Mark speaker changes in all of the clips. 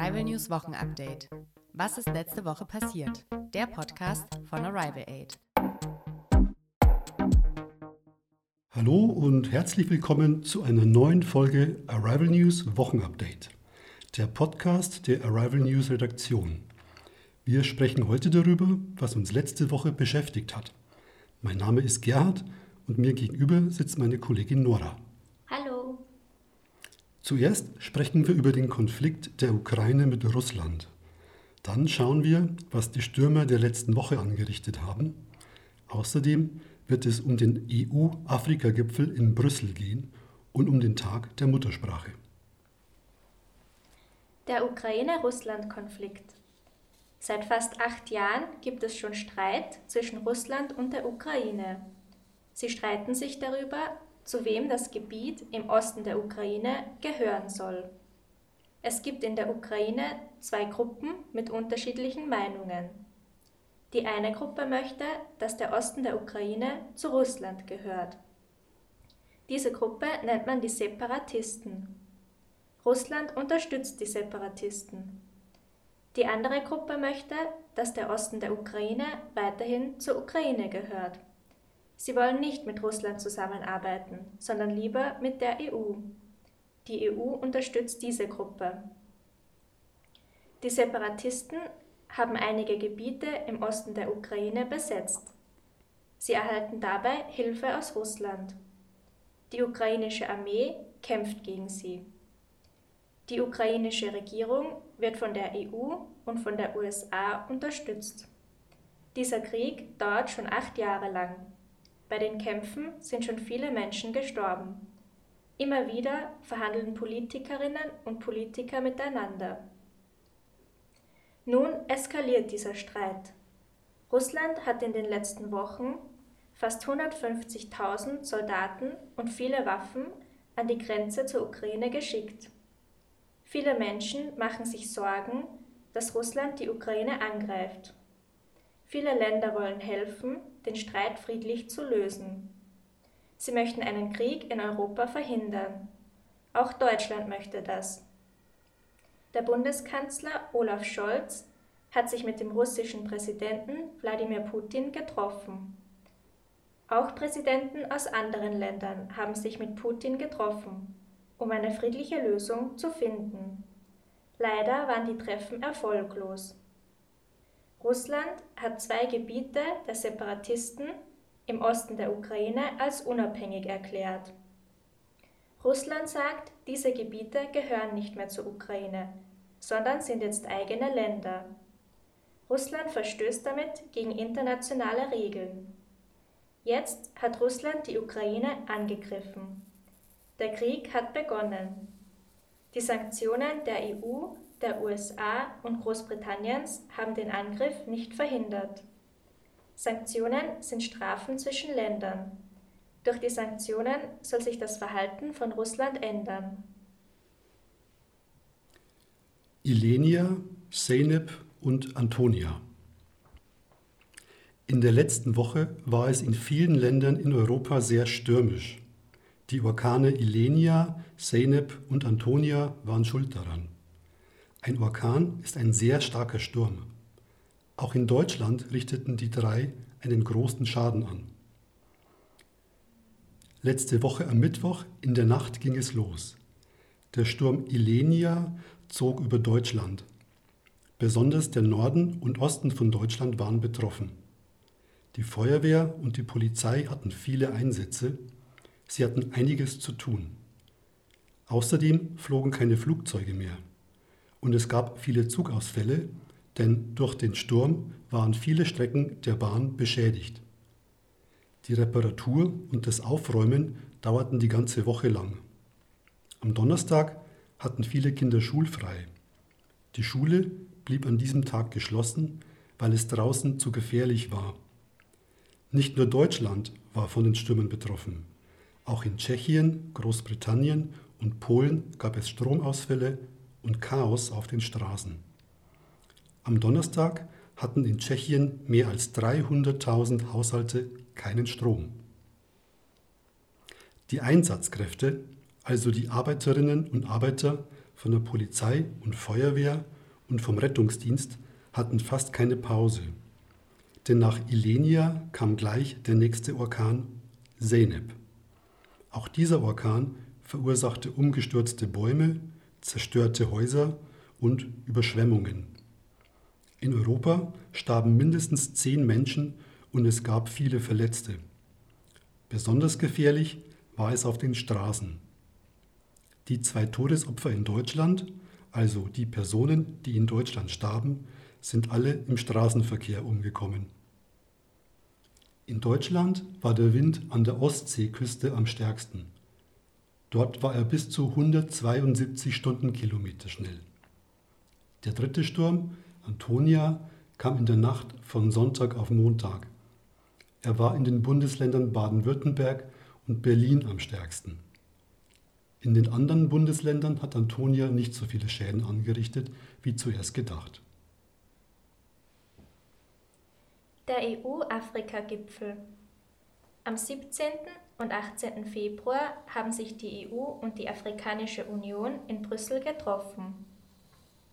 Speaker 1: Arrival News Wochenupdate. Was ist letzte Woche passiert? Der Podcast von Arrival Aid.
Speaker 2: Hallo und herzlich willkommen zu einer neuen Folge Arrival News Wochenupdate, der Podcast der Arrival News Redaktion. Wir sprechen heute darüber, was uns letzte Woche beschäftigt hat. Mein Name ist Gerhard und mir gegenüber sitzt meine Kollegin Nora. Zuerst sprechen wir über den Konflikt der Ukraine mit Russland. Dann schauen wir, was die Stürmer der letzten Woche angerichtet haben. Außerdem wird es um den EU-Afrika-Gipfel in Brüssel gehen und um den Tag der Muttersprache.
Speaker 3: Der Ukraine-Russland-Konflikt. Seit fast acht Jahren gibt es schon Streit zwischen Russland und der Ukraine. Sie streiten sich darüber, zu wem das Gebiet im Osten der Ukraine gehören soll. Es gibt in der Ukraine zwei Gruppen mit unterschiedlichen Meinungen. Die eine Gruppe möchte, dass der Osten der Ukraine zu Russland gehört. Diese Gruppe nennt man die Separatisten. Russland unterstützt die Separatisten. Die andere Gruppe möchte, dass der Osten der Ukraine weiterhin zur Ukraine gehört. Sie wollen nicht mit Russland zusammenarbeiten, sondern lieber mit der EU. Die EU unterstützt diese Gruppe. Die Separatisten haben einige Gebiete im Osten der Ukraine besetzt. Sie erhalten dabei Hilfe aus Russland. Die ukrainische Armee kämpft gegen sie. Die ukrainische Regierung wird von der EU und von der USA unterstützt. Dieser Krieg dauert schon acht Jahre lang. Bei den Kämpfen sind schon viele Menschen gestorben. Immer wieder verhandeln Politikerinnen und Politiker miteinander. Nun eskaliert dieser Streit. Russland hat in den letzten Wochen fast 150.000 Soldaten und viele Waffen an die Grenze zur Ukraine geschickt. Viele Menschen machen sich Sorgen, dass Russland die Ukraine angreift. Viele Länder wollen helfen, den Streit friedlich zu lösen. Sie möchten einen Krieg in Europa verhindern. Auch Deutschland möchte das. Der Bundeskanzler Olaf Scholz hat sich mit dem russischen Präsidenten Wladimir Putin getroffen. Auch Präsidenten aus anderen Ländern haben sich mit Putin getroffen, um eine friedliche Lösung zu finden. Leider waren die Treffen erfolglos. Russland hat zwei Gebiete der Separatisten im Osten der Ukraine als unabhängig erklärt. Russland sagt, diese Gebiete gehören nicht mehr zur Ukraine, sondern sind jetzt eigene Länder. Russland verstößt damit gegen internationale Regeln. Jetzt hat Russland die Ukraine angegriffen. Der Krieg hat begonnen. Die Sanktionen der EU der USA und Großbritanniens haben den Angriff nicht verhindert. Sanktionen sind Strafen zwischen Ländern. Durch die Sanktionen soll sich das Verhalten von Russland ändern.
Speaker 2: Ilenia, Zeynep und Antonia. In der letzten Woche war es in vielen Ländern in Europa sehr stürmisch. Die Orkane Ilenia, Zeynep und Antonia waren schuld daran. Ein Orkan ist ein sehr starker Sturm. Auch in Deutschland richteten die drei einen großen Schaden an. Letzte Woche am Mittwoch in der Nacht ging es los. Der Sturm Ilenia zog über Deutschland. Besonders der Norden und Osten von Deutschland waren betroffen. Die Feuerwehr und die Polizei hatten viele Einsätze. Sie hatten einiges zu tun. Außerdem flogen keine Flugzeuge mehr und es gab viele Zugausfälle, denn durch den Sturm waren viele Strecken der Bahn beschädigt. Die Reparatur und das Aufräumen dauerten die ganze Woche lang. Am Donnerstag hatten viele Kinder schulfrei. Die Schule blieb an diesem Tag geschlossen, weil es draußen zu gefährlich war. Nicht nur Deutschland war von den Stürmen betroffen. Auch in Tschechien, Großbritannien und Polen gab es Stromausfälle und Chaos auf den Straßen. Am Donnerstag hatten in Tschechien mehr als 300.000 Haushalte keinen Strom. Die Einsatzkräfte, also die Arbeiterinnen und Arbeiter von der Polizei und Feuerwehr und vom Rettungsdienst hatten fast keine Pause. Denn nach Ilenia kam gleich der nächste Orkan Zeynep. Auch dieser Orkan verursachte umgestürzte Bäume, zerstörte Häuser und Überschwemmungen. In Europa starben mindestens zehn Menschen und es gab viele Verletzte. Besonders gefährlich war es auf den Straßen. Die zwei Todesopfer in Deutschland, also die Personen, die in Deutschland starben, sind alle im Straßenverkehr umgekommen. In Deutschland war der Wind an der Ostseeküste am stärksten. Dort war er bis zu 172 Stundenkilometer schnell. Der dritte Sturm, Antonia, kam in der Nacht von Sonntag auf Montag. Er war in den Bundesländern Baden-Württemberg und Berlin am stärksten. In den anderen Bundesländern hat Antonia nicht so viele Schäden angerichtet wie zuerst gedacht.
Speaker 3: Der EU-Afrika-Gipfel. Am 17. und 18. Februar haben sich die EU und die Afrikanische Union in Brüssel getroffen.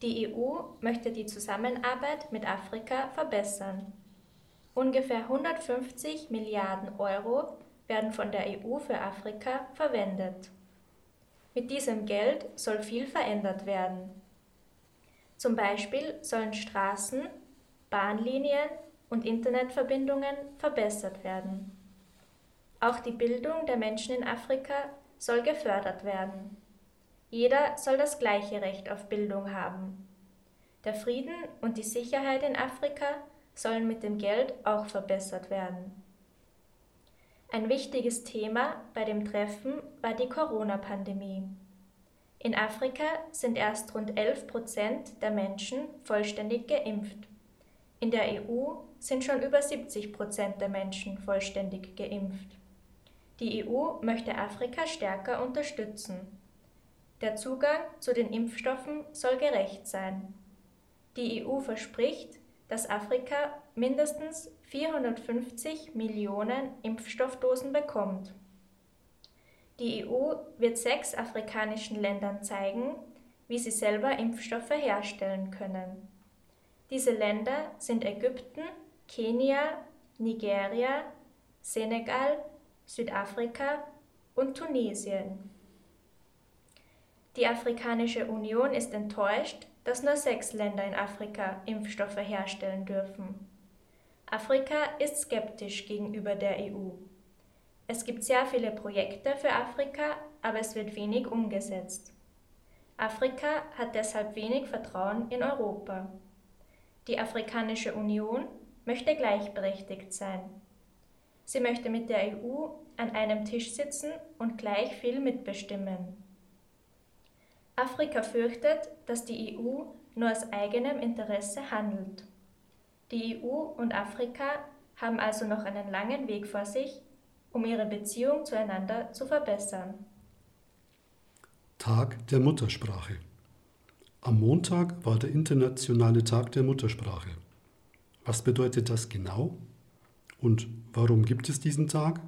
Speaker 3: Die EU möchte die Zusammenarbeit mit Afrika verbessern. Ungefähr 150 Milliarden Euro werden von der EU für Afrika verwendet. Mit diesem Geld soll viel verändert werden. Zum Beispiel sollen Straßen, Bahnlinien und Internetverbindungen verbessert werden. Auch die Bildung der Menschen in Afrika soll gefördert werden. Jeder soll das gleiche Recht auf Bildung haben. Der Frieden und die Sicherheit in Afrika sollen mit dem Geld auch verbessert werden. Ein wichtiges Thema bei dem Treffen war die Corona-Pandemie. In Afrika sind erst rund 11 Prozent der Menschen vollständig geimpft. In der EU sind schon über 70 Prozent der Menschen vollständig geimpft. Die EU möchte Afrika stärker unterstützen. Der Zugang zu den Impfstoffen soll gerecht sein. Die EU verspricht, dass Afrika mindestens 450 Millionen Impfstoffdosen bekommt. Die EU wird sechs afrikanischen Ländern zeigen, wie sie selber Impfstoffe herstellen können. Diese Länder sind Ägypten, Kenia, Nigeria, Senegal, Südafrika und Tunesien. Die Afrikanische Union ist enttäuscht, dass nur sechs Länder in Afrika Impfstoffe herstellen dürfen. Afrika ist skeptisch gegenüber der EU. Es gibt sehr viele Projekte für Afrika, aber es wird wenig umgesetzt. Afrika hat deshalb wenig Vertrauen in Europa. Die Afrikanische Union möchte gleichberechtigt sein. Sie möchte mit der EU an einem Tisch sitzen und gleich viel mitbestimmen. Afrika fürchtet, dass die EU nur aus eigenem Interesse handelt. Die EU und Afrika haben also noch einen langen Weg vor sich, um ihre Beziehung zueinander zu verbessern.
Speaker 2: Tag der Muttersprache. Am Montag war der internationale Tag der Muttersprache. Was bedeutet das genau? Und warum gibt es diesen Tag?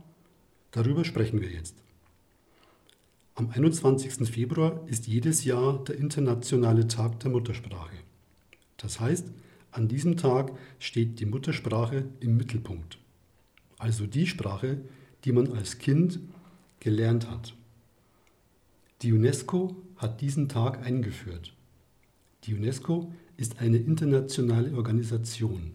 Speaker 2: Darüber sprechen wir jetzt. Am 21. Februar ist jedes Jahr der internationale Tag der Muttersprache. Das heißt, an diesem Tag steht die Muttersprache im Mittelpunkt. Also die Sprache, die man als Kind gelernt hat. Die UNESCO hat diesen Tag eingeführt. Die UNESCO ist eine internationale Organisation.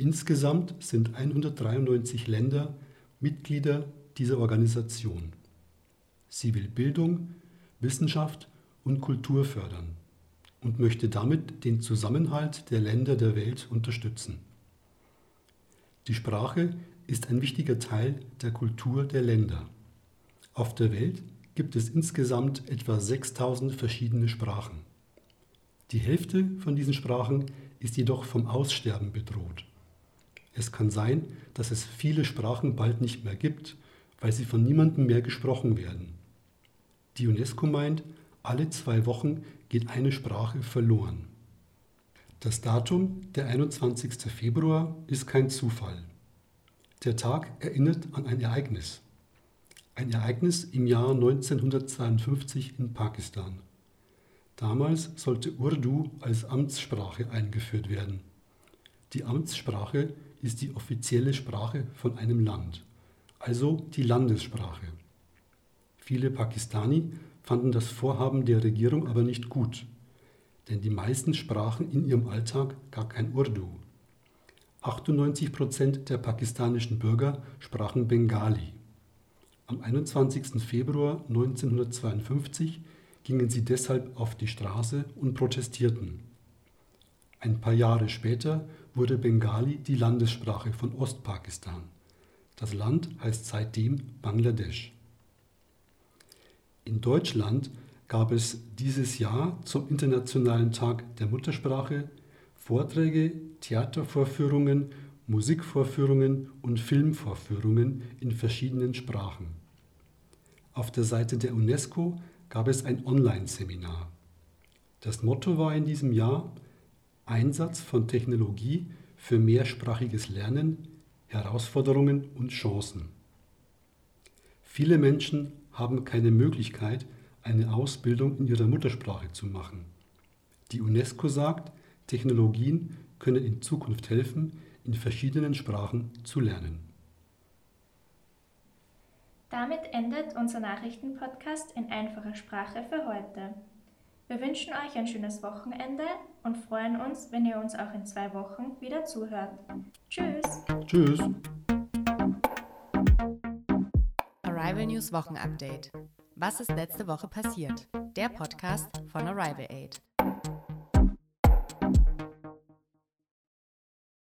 Speaker 2: Insgesamt sind 193 Länder Mitglieder dieser Organisation. Sie will Bildung, Wissenschaft und Kultur fördern und möchte damit den Zusammenhalt der Länder der Welt unterstützen. Die Sprache ist ein wichtiger Teil der Kultur der Länder. Auf der Welt gibt es insgesamt etwa 6000 verschiedene Sprachen. Die Hälfte von diesen Sprachen ist jedoch vom Aussterben bedroht. Es kann sein, dass es viele Sprachen bald nicht mehr gibt, weil sie von niemandem mehr gesprochen werden. Die UNESCO meint, alle zwei Wochen geht eine Sprache verloren. Das Datum, der 21. Februar, ist kein Zufall. Der Tag erinnert an ein Ereignis. Ein Ereignis im Jahr 1952 in Pakistan. Damals sollte Urdu als Amtssprache eingeführt werden. Die Amtssprache ist die offizielle Sprache von einem Land, also die Landessprache. Viele Pakistani fanden das Vorhaben der Regierung aber nicht gut, denn die meisten sprachen in ihrem Alltag gar kein Urdu. 98 Prozent der pakistanischen Bürger sprachen Bengali. Am 21. Februar 1952 gingen sie deshalb auf die Straße und protestierten. Ein paar Jahre später wurde Bengali die Landessprache von Ostpakistan. Das Land heißt seitdem Bangladesch. In Deutschland gab es dieses Jahr zum Internationalen Tag der Muttersprache Vorträge, Theatervorführungen, Musikvorführungen und Filmvorführungen in verschiedenen Sprachen. Auf der Seite der UNESCO gab es ein Online-Seminar. Das Motto war in diesem Jahr Einsatz von Technologie für mehrsprachiges Lernen, Herausforderungen und Chancen. Viele Menschen haben keine Möglichkeit, eine Ausbildung in ihrer Muttersprache zu machen. Die UNESCO sagt, Technologien können in Zukunft helfen, in verschiedenen Sprachen zu lernen.
Speaker 3: Damit endet unser Nachrichtenpodcast in einfacher Sprache für heute. Wir wünschen euch ein schönes Wochenende und freuen uns, wenn ihr uns auch in zwei Wochen wieder zuhört. Tschüss.
Speaker 2: Tschüss.
Speaker 1: Arrival News Wochenupdate. Was ist letzte Woche passiert? Der Podcast von Arrival Aid.